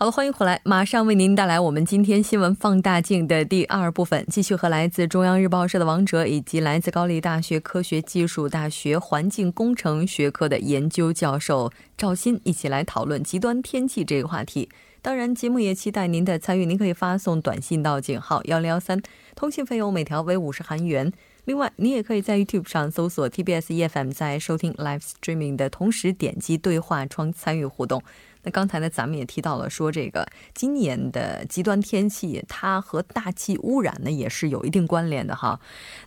好了，欢迎回来，马上为您带来我们今天新闻放大镜的第二部分，继续和来自中央日报社的王哲以及来自高丽大学科学技术大学环境工程学科的研究教授赵鑫一起来讨论极端天气这个话题。当然，节目也期待您的参与，您可以发送短信到井号幺零幺三，通信费用每条为五十韩元。另外，你也可以在 YouTube 上搜索 TBS EFM，在收听 Live Streaming 的同时点击对话窗参与互动。那刚才呢，咱们也提到了，说这个今年的极端天气，它和大气污染呢也是有一定关联的哈。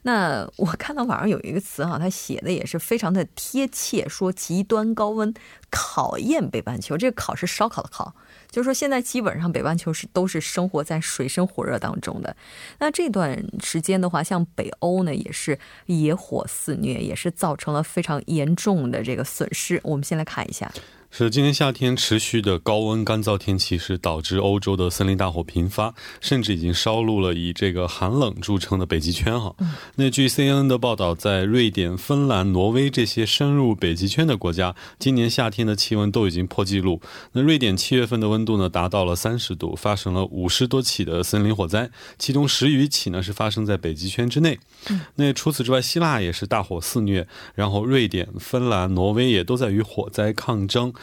那我看到网上有一个词哈，它写的也是非常的贴切，说极端高温考验北半球。这个考是烧烤的考，就是说现在基本上北半球是都是生活在水深火热当中的。那这段时间的话，像北欧呢，也是野火肆虐，也是造成了非常严重的这个损失。我们先来看一下。是今年夏天持续的高温干燥天气，是导致欧洲的森林大火频发，甚至已经烧入了以这个寒冷著称的北极圈哈。那据 CNN 的报道，在瑞典、芬兰、挪威这些深入北极圈的国家，今年夏天的气温都已经破纪录。那瑞典七月份的温度呢，达到了三十度，发生了五十多起的森林火灾，其中十余起呢是发生在北极圈之内。那除此之外，希腊也是大火肆虐，然后瑞典、芬兰、挪威也都在与火灾抗争。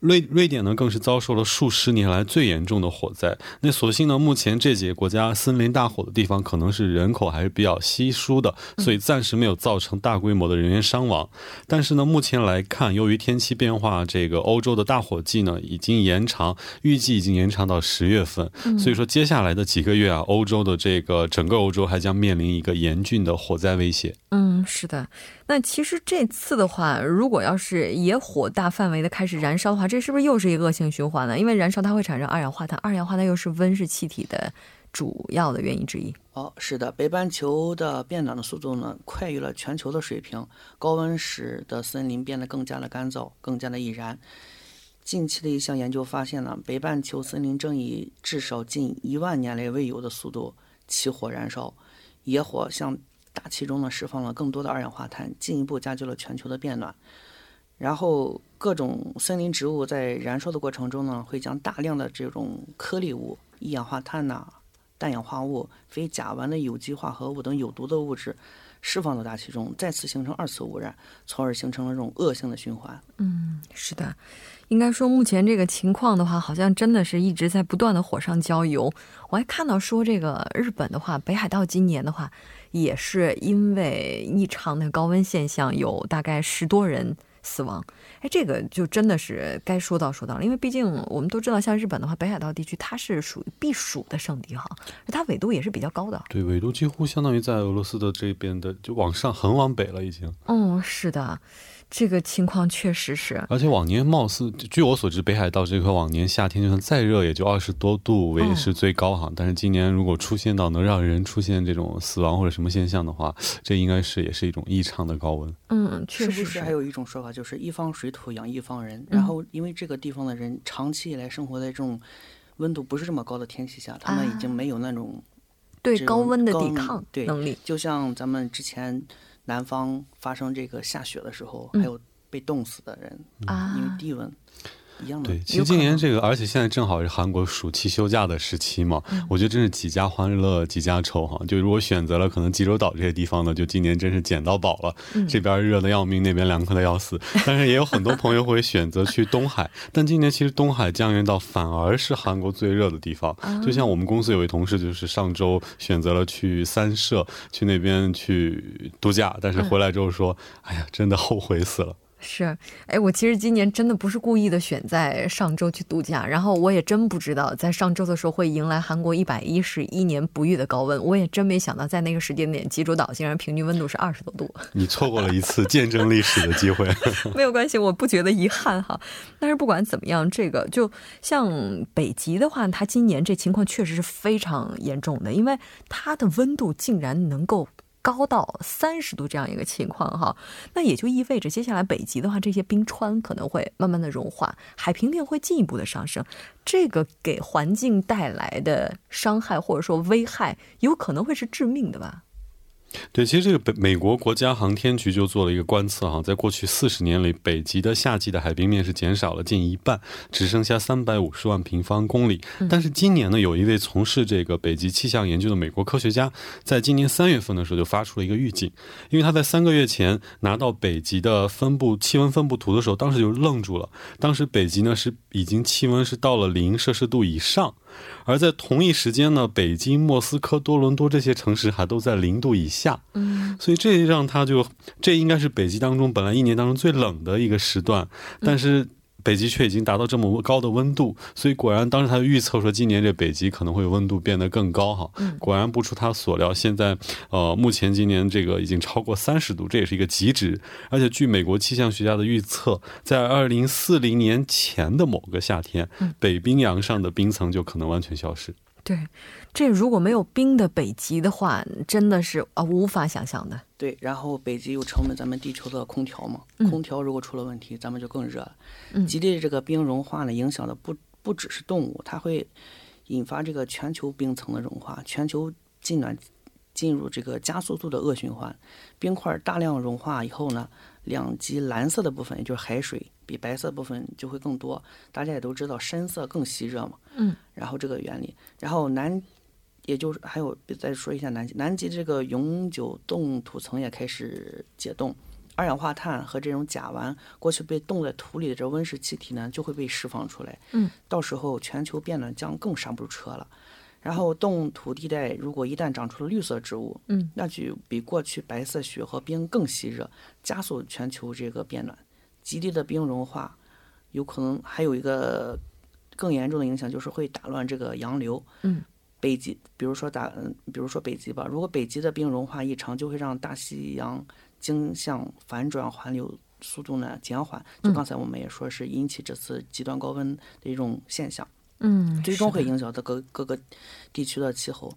瑞瑞典呢，更是遭受了数十年来最严重的火灾。那所幸呢，目前这几个国家森林大火的地方可能是人口还是比较稀疏的，所以暂时没有造成大规模的人员伤亡。但是呢，目前来看，由于天气变化，这个欧洲的大火季呢已经延长，预计已经延长到十月份。所以说，接下来的几个月啊，欧洲的这个整个欧洲还将面临一个严峻的火灾威胁。嗯，是的。那其实这次的话，如果要是野火大范围的开始燃烧的话，这是不是又是一个恶性循环呢？因为燃烧它会产生二氧化碳，二氧化碳又是温室气体的主要的原因之一。哦，是的，北半球的变暖的速度呢，快于了全球的水平。高温使得森林变得更加的干燥，更加的易燃。近期的一项研究发现呢，北半球森林正以至少近一万年来未有的速度起火燃烧，野火像。大气中呢释放了更多的二氧化碳，进一步加剧了全球的变暖。然后各种森林植物在燃烧的过程中呢，会将大量的这种颗粒物、一氧化碳呐、氮氧化物、非甲烷的有机化合物等有毒的物质释放到大气中，再次形成二次污染，从而形成了这种恶性的循环。嗯，是的。应该说，目前这个情况的话，好像真的是一直在不断的火上浇油。我还看到说，这个日本的话，北海道今年的话，也是因为异常的高温现象，有大概十多人死亡。哎，这个就真的是该说到说到了，因为毕竟我们都知道，像日本的话，北海道地区它是属于避暑的圣地哈，它纬度也是比较高的。对，纬度几乎相当于在俄罗斯的这边的，就往上很往北了已经。嗯，是的。这个情况确实是，而且往年貌似，据我所知，北海道这块往年夏天就算再热，也就二十多度为是最高哈。但是今年如果出现到能让人出现这种死亡或者什么现象的话，这应该是也是一种异常的高温。嗯，确实是。还有一种说法就是一方水土养一方人，然后因为这个地方的人长期以来生活在这种温度不是这么高的天气下，他们已经没有那种对高温的抵抗能力，就像咱们之前。南方发生这个下雪的时候，还有被冻死的人，因为低温。一样的。对，其实今年这个，而且现在正好是韩国暑期休假的时期嘛，我觉得真是几家欢乐几家愁哈。就如果选择了可能济州岛这些地方呢，就今年真是捡到宝了。这边热的要命，那边凉快的要死。但是也有很多朋友会选择去东海，但今年其实东海江原道反而是韩国最热的地方。就像我们公司有位同事，就是上周选择了去三社去那边去度假，但是回来之后说，哎呀，真的后悔死了。是，哎，我其实今年真的不是故意的选在上周去度假，然后我也真不知道在上周的时候会迎来韩国一百一十一年不遇的高温，我也真没想到在那个时间点，济州岛竟然平均温度是二十多度。你错过了一次见证历史的机会。没有关系，我不觉得遗憾哈。但是不管怎么样，这个就像北极的话，它今年这情况确实是非常严重的，因为它的温度竟然能够。高到三十度这样一个情况哈，那也就意味着接下来北极的话，这些冰川可能会慢慢的融化，海平面会进一步的上升，这个给环境带来的伤害或者说危害，有可能会是致命的吧。对，其实这个北美国国家航天局就做了一个观测哈，在过去四十年里，北极的夏季的海平面是减少了近一半，只剩下三百五十万平方公里。但是今年呢，有一位从事这个北极气象研究的美国科学家，在今年三月份的时候就发出了一个预警，因为他在三个月前拿到北极的分布气温分布图的时候，当时就愣住了。当时北极呢是已经气温是到了零摄氏度以上。而在同一时间呢，北京、莫斯科、多伦多这些城市还都在零度以下，嗯，所以这让他就这应该是北极当中本来一年当中最冷的一个时段，但是。北极却已经达到这么高的温度，所以果然当时他就预测说今年这北极可能会温度变得更高哈。果然不出他所料，现在呃目前今年这个已经超过三十度，这也是一个极值。而且据美国气象学家的预测，在二零四零年前的某个夏天，北冰洋上的冰层就可能完全消失。对，这如果没有冰的北极的话，真的是啊无法想象的。对，然后北极又成为咱们地球的空调嘛，空调如果出了问题，咱们就更热了。极地这个冰融化呢，影响的不不只是动物，它会引发这个全球冰层的融化，全球进暖进入这个加速度的恶循环。冰块大量融化以后呢，两极蓝色的部分，也就是海水。比白色部分就会更多，大家也都知道深色更吸热嘛。嗯。然后这个原理，然后南，也就是还有再说一下南极，南极这个永久冻土层也开始解冻，二氧化碳和这种甲烷过去被冻在土里的这温室气体呢就会被释放出来。嗯。到时候全球变暖将更刹不住车了。然后冻土地带如果一旦长出了绿色植物，嗯，那就比过去白色雪和冰更吸热，加速全球这个变暖。极地的冰融化，有可能还有一个更严重的影响，就是会打乱这个洋流。嗯，北极，比如说打，比如说北极吧，如果北极的冰融化异常，就会让大西洋经向反转环流速度呢减缓。就刚才我们也说是引起这次极端高温的一种现象。嗯，最终会影响到各各个地区的气候。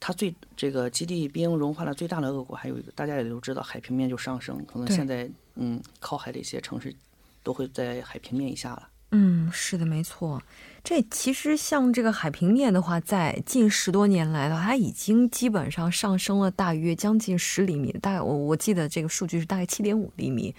它最这个极地冰融化的最大的恶果，还有一个大家也都知道，海平面就上升，可能现在。嗯，靠海的一些城市都会在海平面以下了。嗯，是的，没错。这其实像这个海平面的话，在近十多年来的话，它已经基本上上升了大约将近十厘米，大概我我记得这个数据是大概七点五厘米。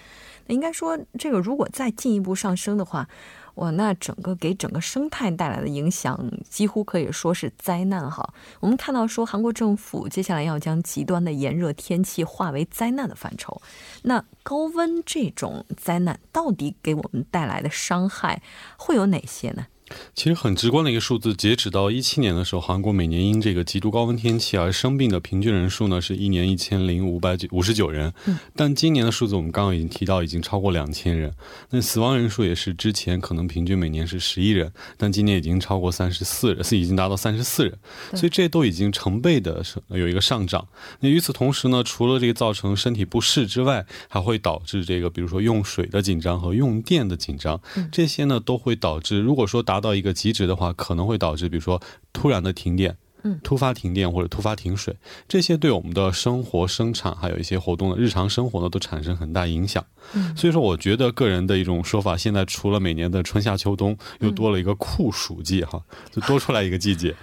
应该说，这个如果再进一步上升的话。哇，那整个给整个生态带来的影响几乎可以说是灾难哈。我们看到说，韩国政府接下来要将极端的炎热天气化为灾难的范畴。那高温这种灾难到底给我们带来的伤害会有哪些呢？其实很直观的一个数字，截止到一七年的时候，韩国每年因这个极度高温天气而生病的平均人数呢，是一年一千零五百九五十九人。嗯，但今年的数字我们刚刚已经提到，已经超过两千人。那死亡人数也是之前可能平均每年是十一人，但今年已经超过三十四人，是已经达到三十四人。所以这都已经成倍的有一个上涨。那与此同时呢，除了这个造成身体不适之外，还会导致这个比如说用水的紧张和用电的紧张，这些呢都会导致，如果说达到一个极值的话，可能会导致，比如说突然的停电，嗯，突发停电或者突发停水，这些对我们的生活、生产还有一些活动的日常生活呢，都产生很大影响。嗯，所以说，我觉得个人的一种说法，现在除了每年的春夏秋冬，又多了一个酷暑季，哈，就多出来一个季节。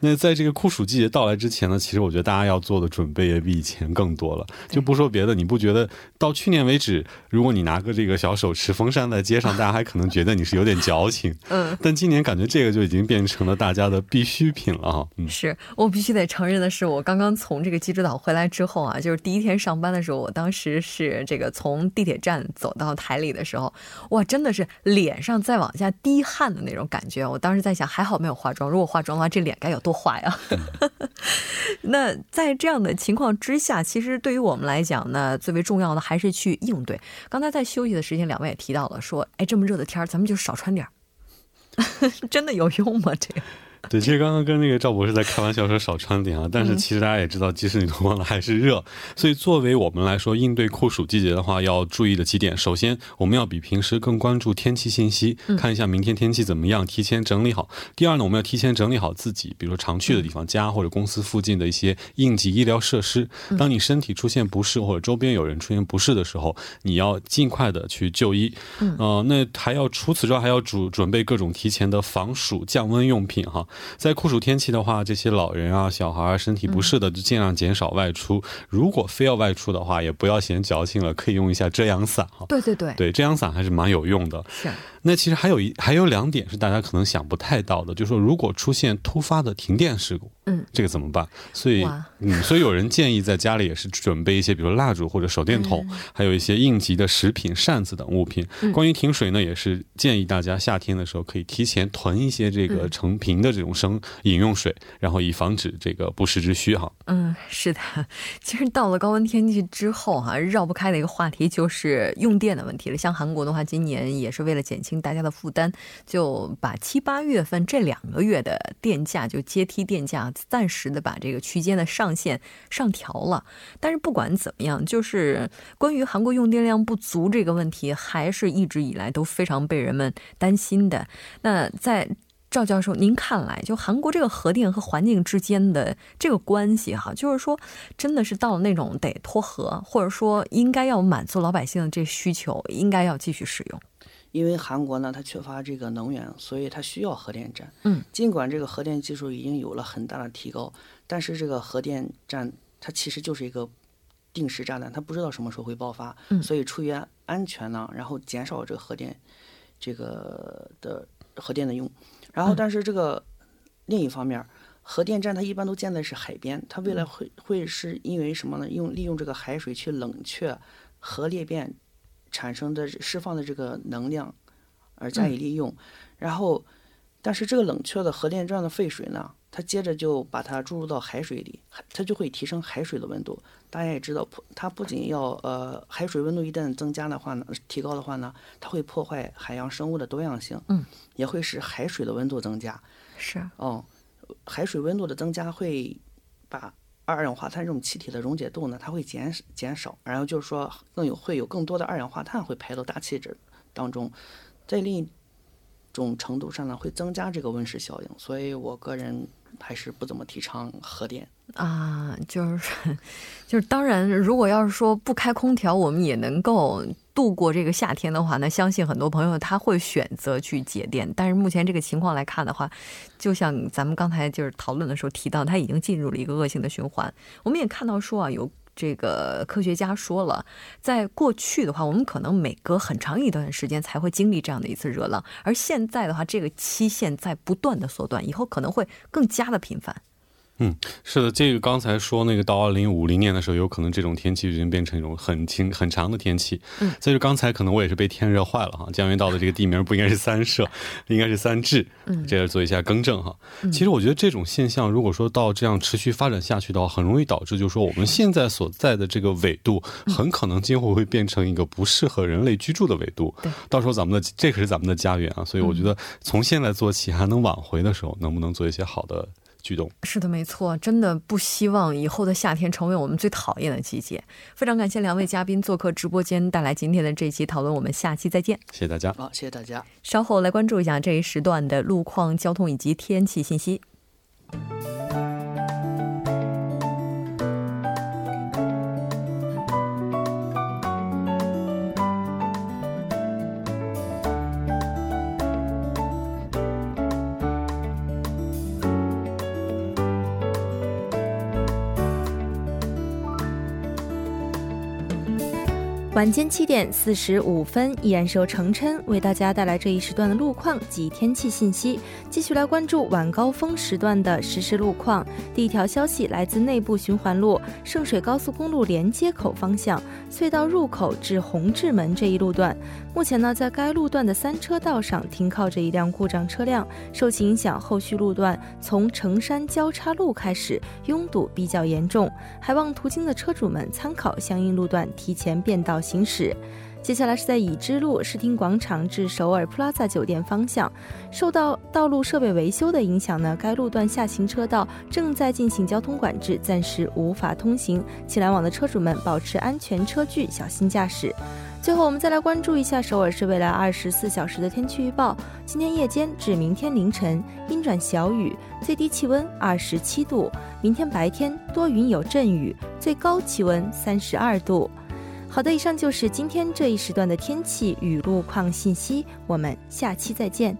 那在这个酷暑季节到来之前呢，其实我觉得大家要做的准备也比以前更多了。就不说别的，你不觉得到去年为止，如果你拿个这个小手持风扇在街上，大家还可能觉得你是有点矫情。嗯。但今年感觉这个就已经变成了大家的必需品了哈。嗯。是我必须得承认的是，我刚刚从这个济州岛回来之后啊，就是第一天上班的时候，我当时是这个从地铁站走到台里的时候，哇，真的是脸上在往下滴汗的那种感觉。我当时在想，还好没有化妆，如果化妆的话，这脸该有多。多话呀。那在这样的情况之下，其实对于我们来讲呢，最为重要的还是去应对。刚才在休息的时间，两位也提到了，说，哎，这么热的天儿，咱们就少穿点儿。真的有用吗？这个？对，其实刚刚跟那个赵博士在开玩笑说少穿点啊，但是其实大家也知道，即使你脱光了还是热。所以作为我们来说，应对酷暑季节的话，要注意的几点，首先我们要比平时更关注天气信息，看一下明天天气怎么样，提前整理好。第二呢，我们要提前整理好自己，比如说常去的地方，家或者公司附近的一些应急医疗设施。当你身体出现不适或者周边有人出现不适的时候，你要尽快的去就医。嗯，那还要除此之外，还要准准备各种提前的防暑降温用品哈。在酷暑天气的话，这些老人啊、小孩身体不适的，就尽量减少外出。如果非要外出的话，也不要嫌矫情了，可以用一下遮阳伞哈。对对对，对遮阳伞还是蛮有用的。是。那其实还有一还有两点是大家可能想不太到的，就是说如果出现突发的停电事故，嗯，这个怎么办？所以，嗯，所以有人建议在家里也是准备一些，比如蜡烛或者手电筒，还有一些应急的食品、扇子等物品。关于停水呢，也是建议大家夏天的时候可以提前囤一些这个成瓶的这种生饮用水，然后以防止这个不时之需哈。嗯，是的。其实到了高温天气之后哈，绕不开的一个话题就是用电的问题了。像韩国的话，今年也是为了减轻大家的负担，就把七八月份这两个月的电价就阶梯电价暂时的把这个区间的上限上调了。但是不管怎么样，就是关于韩国用电量不足这个问题，还是一直以来都非常被人们担心的。那在赵教授，您看来，就韩国这个核电和环境之间的这个关系，哈，就是说，真的是到了那种得脱核，或者说应该要满足老百姓的这需求，应该要继续使用。因为韩国呢，它缺乏这个能源，所以它需要核电站。嗯，尽管这个核电技术已经有了很大的提高，但是这个核电站它其实就是一个定时炸弹，它不知道什么时候会爆发。嗯，所以出于安全呢，然后减少这个核电这个的核电的用。然后，但是这个另一方面，核电站它一般都建在是海边，它未来会会是因为什么呢？用利用这个海水去冷却核裂变。产生的释放的这个能量，而加以利用，然后，但是这个冷却的核电站的废水呢，它接着就把它注入到海水里，它就会提升海水的温度。大家也知道，它不仅要呃海水温度一旦增加的话呢，提高的话呢，它会破坏海洋生物的多样性，嗯，也会使海水的温度增加。是啊，哦，海水温度的增加会把。二氧化碳这种气体的溶解度呢，它会减减少，然后就是说更有会有更多的二氧化碳会排到大气这当中，在另一种程度上呢，会增加这个温室效应，所以我个人还是不怎么提倡核电啊，就是 就是当然，如果要是说不开空调，我们也能够。度过这个夏天的话，那相信很多朋友他会选择去节电。但是目前这个情况来看的话，就像咱们刚才就是讨论的时候提到，它已经进入了一个恶性的循环。我们也看到说啊，有这个科学家说了，在过去的话，我们可能每隔很长一段时间才会经历这样的一次热浪，而现在的话，这个期限在不断的缩短，以后可能会更加的频繁。嗯，是的，这个刚才说那个到二零五零年的时候，有可能这种天气已经变成一种很轻很长的天气。嗯，所以说刚才可能我也是被天热坏了哈。江原道的这个地名不应该是三社，应该是三治。嗯，这个做一下更正哈。其实我觉得这种现象，如果说到这样持续发展下去的话，很容易导致就是说我们现在所在的这个纬度，很可能今后会变成一个不适合人类居住的纬度。对，到时候咱们的这可是咱们的家园啊。所以我觉得从现在做起，还能挽回的时候，能不能做一些好的？举动是的，没错，真的不希望以后的夏天成为我们最讨厌的季节。非常感谢两位嘉宾做客直播间，带来今天的这一期讨论。我们下期再见，谢谢大家。好，谢谢大家。稍后来关注一下这一时段的路况、交通以及天气信息。晚间七点四十五分，依然是由程琛为大家带来这一时段的路况及天气信息。继续来关注晚高峰时段的实时路况。第一条消息来自内部循环路圣水高速公路连接口方向隧道入口至红志门这一路段，目前呢，在该路段的三车道上停靠着一辆故障车辆，受其影响，后续路段从城山交叉路开始拥堵比较严重，还望途经的车主们参考相应路段提前变道。行驶，接下来是在已知路视听广场至首尔 Plaza 酒店方向，受到道路设备维修的影响呢，该路段下行车道正在进行交通管制，暂时无法通行，请来往的车主们保持安全车距，小心驾驶。最后，我们再来关注一下首尔市未来二十四小时的天气预报：今天夜间至明天凌晨阴转小雨，最低气温二十七度；明天白天多云有阵雨，最高气温三十二度。好的，以上就是今天这一时段的天气与路况信息，我们下期再见。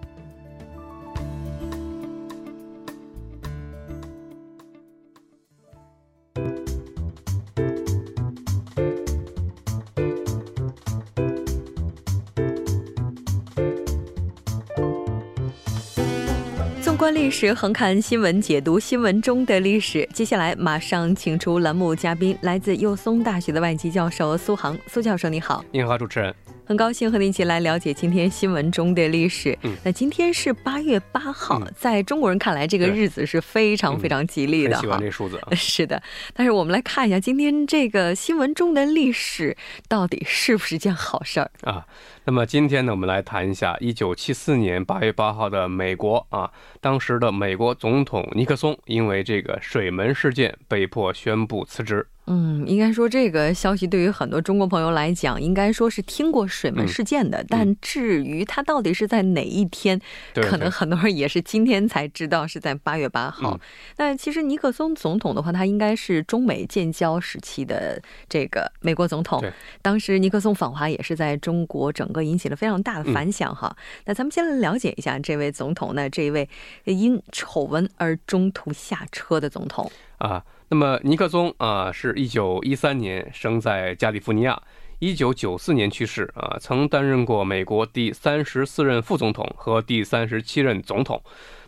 历史，横看新闻，解读新闻中的历史。接下来马上请出栏目嘉宾，来自幼松大学的外籍教授苏杭。苏教授，你好。你好，主持人。很高兴和您一起来了解今天新闻中的历史。嗯，那今天是八月八号，在中国人看来，这个日子是非常非常吉利的。喜欢这数字。是的，但是我们来看一下今天这个新闻中的历史到底是不是件好事儿啊？那么今天呢，我们来谈一下一九七四年八月八号的美国啊，当时的美国总统尼克松因为这个水门事件被迫宣布辞职。嗯，应该说这个消息对于很多中国朋友来讲，应该说是听过水门事件的。但至于他到底是在哪一天，可能很多人也是今天才知道是在八月八号。那其实尼克松总统的话，他应该是中美建交时期的这个美国总统。当时尼克松访华也是在中国整个引起了非常大的反响哈。那咱们先来了解一下这位总统呢，这一位因丑闻而中途下车的总统啊。那么尼克松啊，是一九一三年生在加利福尼亚，一九九四年去世啊，曾担任过美国第三十四任副总统和第三十七任总统。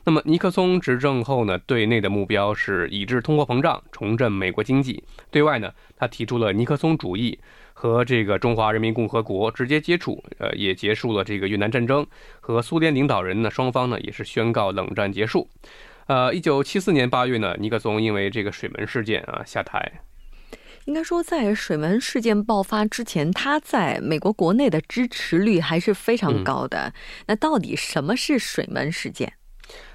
那么尼克松执政后呢，对内的目标是抑制通货膨胀，重振美国经济；对外呢，他提出了尼克松主义，和这个中华人民共和国直接接触，呃，也结束了这个越南战争，和苏联领导人呢，双方呢也是宣告冷战结束。呃，一九七四年八月呢，尼克松因为这个水门事件啊下台。应该说，在水门事件爆发之前，他在美国国内的支持率还是非常高的。那到底什么是水门事件？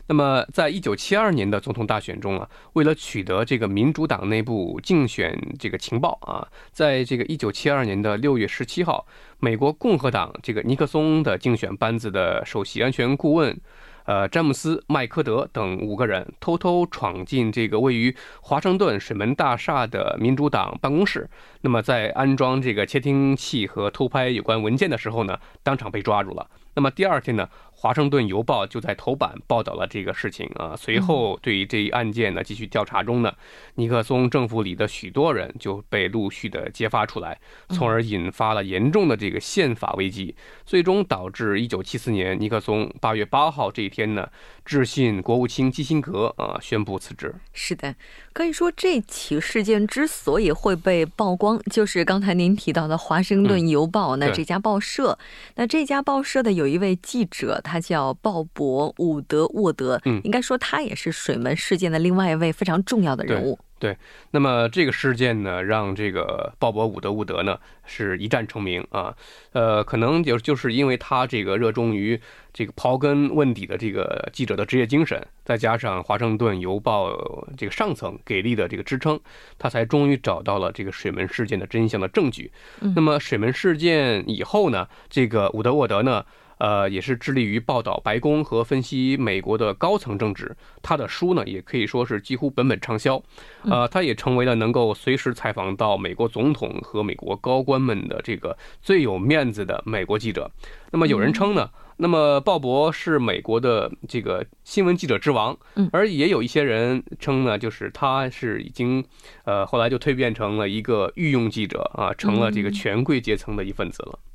那么，在一九七二年的总统大选中啊，为了取得这个民主党内部竞选这个情报啊，在这个一九七二年的六月十七号，美国共和党这个尼克松的竞选班子的首席安全顾问。呃，詹姆斯·麦科德等五个人偷偷闯进这个位于华盛顿水门大厦的民主党办公室，那么在安装这个窃听器和偷拍有关文件的时候呢，当场被抓住了。那么第二天呢？华盛顿邮报就在头版报道了这个事情啊。随后，对于这一案件呢，继续调查中呢，尼克松政府里的许多人就被陆续的揭发出来，从而引发了严重的这个宪法危机，最终导致一九七四年尼克松八月八号这一天呢，致信国务卿基辛格啊，宣布辞职。是的，可以说这起事件之所以会被曝光，就是刚才您提到的华盛顿邮报那这家报社，那这家报社的有一位记者。他叫鲍勃·伍德沃德，嗯，应该说他也是水门事件的另外一位非常重要的人物。对，那么这个事件呢，让这个鲍勃·伍德伍德呢是一战成名啊。呃，可能就就是因为他这个热衷于这个刨根问底的这个记者的职业精神，再加上华盛顿邮报这个上层给力的这个支撑，他才终于找到了这个水门事件的真相的证据。那么水门事件以后呢，这个伍德沃德呢？呃，也是致力于报道白宫和分析美国的高层政治。他的书呢，也可以说是几乎本本畅销。呃，他也成为了能够随时采访到美国总统和美国高官们的这个最有面子的美国记者。那么有人称呢，那么鲍勃是美国的这个新闻记者之王，嗯，而也有一些人称呢，就是他是已经，呃，后来就蜕变成了一个御用记者啊，成了这个权贵阶层的一份子了。嗯，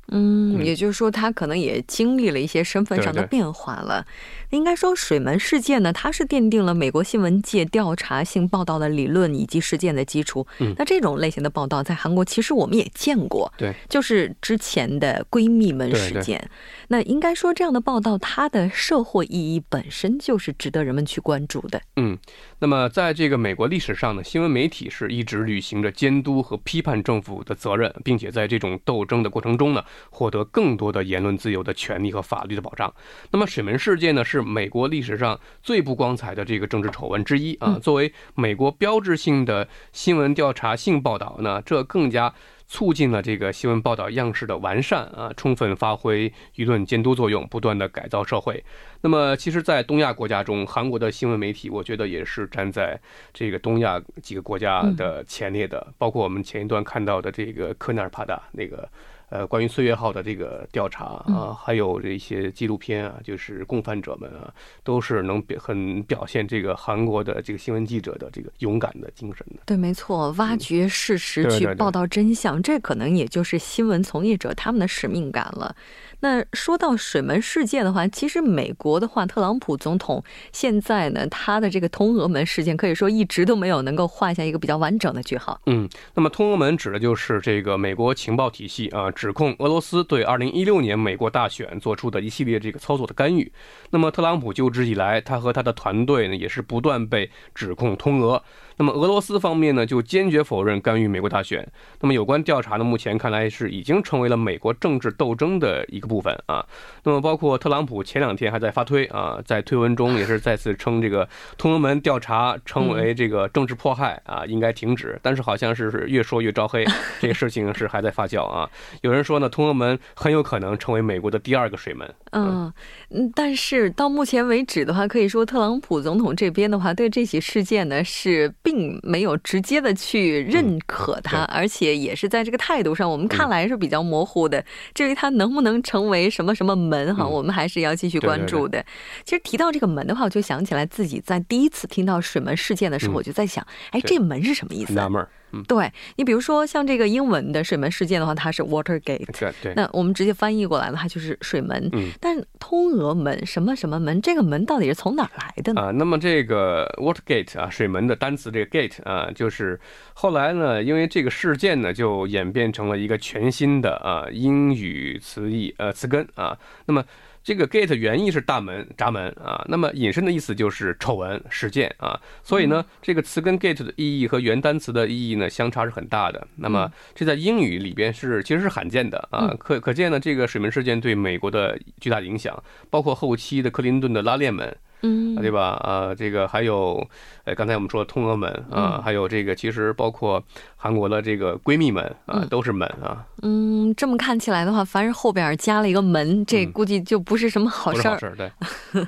也就是说，他可能也经历了一些身份上的变化了。应该说，水门事件呢，它是奠定了美国新闻界调查性报道的理论以及实践的基础。嗯，那这种类型的报道在韩国其实我们也见过，对，就是之前的闺蜜们事件。那应该说，这样的报道它的社会意义本身就是值得人们去关注的。嗯，那么在这个美国历史上呢，新闻媒体是一直履行着监督和批判政府的责任，并且在这种斗争的过程中呢，获得更多的言论自由的权利和法律的保障。那么水门事件呢，是美国历史上最不光彩的这个政治丑闻之一啊。作为美国标志性的新闻调查性报道呢，这更加。促进了这个新闻报道样式的完善啊，充分发挥舆论监督作用，不断的改造社会。那么，其实，在东亚国家中，韩国的新闻媒体，我觉得也是站在这个东亚几个国家的前列的。包括我们前一段看到的这个科纳尔帕达那个。呃，关于岁月号的这个调查啊，还有这些纪录片啊，就是共犯者们啊，都是能表很表现这个韩国的这个新闻记者的这个勇敢的精神的。对，没错，挖掘事实去报道真相，这可能也就是新闻从业者他们的使命感了。那说到水门事件的话，其实美国的话，特朗普总统现在呢，他的这个通俄门事件可以说一直都没有能够画下一个比较完整的句号。嗯，那么通俄门指的就是这个美国情报体系啊，指控俄罗斯对2016年美国大选做出的一系列这个操作的干预。那么特朗普就职以来，他和他的团队呢，也是不断被指控通俄。那么俄罗斯方面呢，就坚决否认干预美国大选。那么有关调查呢，目前看来是已经成为了美国政治斗争的一个部分啊。那么包括特朗普前两天还在发推啊，在推文中也是再次称这个 通俄门调查称为这个政治迫害啊，应该停止。但是好像是越说越招黑，这个事情是还在发酵啊。有人说呢，通俄门很有可能成为美国的第二个水门。嗯嗯，但是到目前为止的话，可以说特朗普总统这边的话，对这起事件呢是。并没有直接的去认可他，而且也是在这个态度上，我们看来是比较模糊的。至于他能不能成为什么什么门哈，我们还是要继续关注的。其实提到这个门的话，我就想起来自己在第一次听到水门事件的时候，我就在想，哎，这门是什么意思？纳闷儿。对你，比如说像这个英文的水门事件的话，它是 Watergate，对对。那我们直接翻译过来的话就是水门。嗯。但通俄门什么什么门，这个门到底是从哪来的呢？啊，那么这个 Watergate 啊，水门的单词这个 gate 啊，就是后来呢，因为这个事件呢，就演变成了一个全新的啊英语词义呃词根啊，那么。这个 gate 原意是大门、闸门啊，那么引申的意思就是丑闻事件啊，所以呢，这个词跟 gate 的意义和原单词的意义呢相差是很大的。那么这在英语里边是其实是罕见的啊，可可见呢，这个水门事件对美国的巨大影响，包括后期的克林顿的拉链门。嗯，对吧？啊，这个还有，呃，刚才我们说通俄门啊，还有这个，其实包括韩国的这个闺蜜们啊，都是门啊。嗯，这么看起来的话，凡是后边加了一个门，这估计就不是什么好事儿。好事儿，对。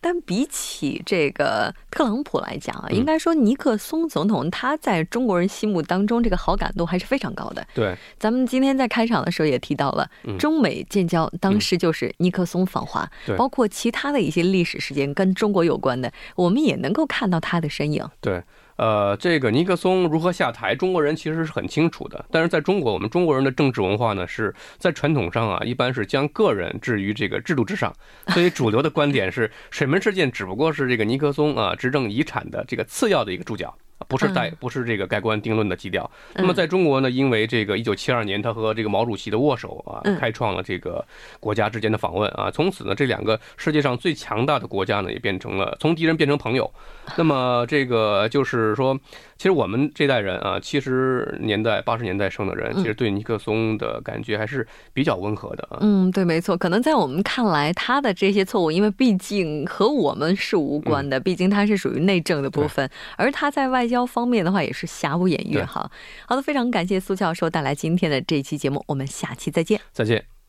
但比起这个特朗普来讲啊，应该说尼克松总统他在中国人心目当中这个好感度还是非常高的。对。咱们今天在开场的时候也提到了，中美建交当时就是尼克松访华，包括其他的一些历史事件。跟跟中国有关的，我们也能够看到他的身影。对，呃，这个尼克松如何下台，中国人其实是很清楚的。但是在中国，我们中国人的政治文化呢，是在传统上啊，一般是将个人置于这个制度之上。所以主流的观点是，水门事件只不过是这个尼克松啊执政遗产的这个次要的一个注脚。不是带，不是这个盖棺定论的基调。那么在中国呢，因为这个一九七二年，他和这个毛主席的握手啊，开创了这个国家之间的访问啊，从此呢，这两个世界上最强大的国家呢，也变成了从敌人变成朋友。那么这个就是说。其实我们这代人啊，七十年代、八十年代生的人，其实对尼克松的感觉还是比较温和的啊。嗯，对，没错。可能在我们看来，他的这些错误，因为毕竟和我们是无关的，毕竟他是属于内政的部分，而他在外交方面的话，也是瑕不掩瑜。哈，好的，非常感谢苏教授带来今天的这一期节目，我们下期再见。再见。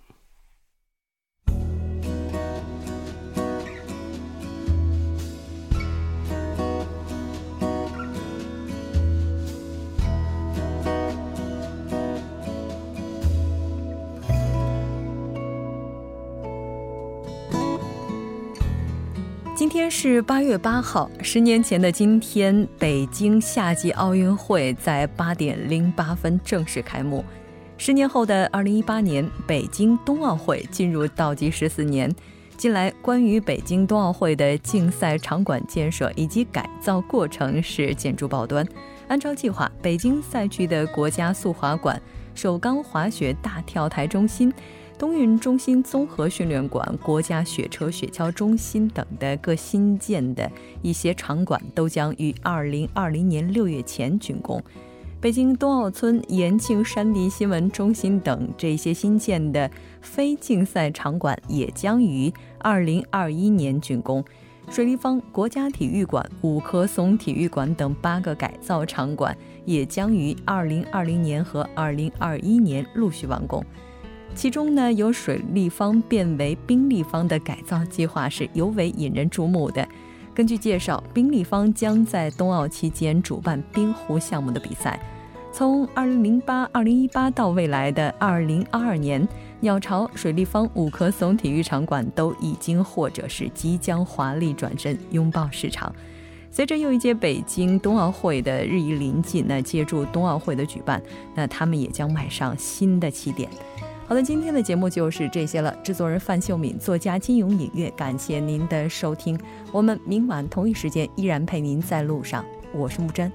天是八月八号，十年前的今天，北京夏季奥运会在八点零八分正式开幕。十年后的二零一八年，北京冬奥会进入倒计时四年。近来，关于北京冬奥会的竞赛场馆建设以及改造过程是建筑报端。按照计划，北京赛区的国家速滑馆、首钢滑雪大跳台中心。冬运中心综合训练馆、国家雪车雪橇中心等的各新建的一些场馆都将于二零二零年六月前竣工。北京冬奥村、延庆山地新闻中心等这些新建的非竞赛场馆也将于二零二一年竣工。水立方国家体育馆、五棵松体育馆等八个改造场馆也将于二零二零年和二零二一年陆续完工。其中呢，由水立方变为冰立方的改造计划是尤为引人注目的。根据介绍，冰立方将在冬奥期间主办冰壶项目的比赛。从2008、2018到未来的2022年，鸟巢、水立方、五棵松体育场馆都已经或者是即将华丽转身，拥抱市场。随着又一届北京冬奥会的日益临近，那借助冬奥会的举办，那他们也将迈上新的起点。好的，今天的节目就是这些了。制作人范秀敏，作家金勇，音乐，感谢您的收听。我们明晚同一时间依然陪您在路上。我是木真。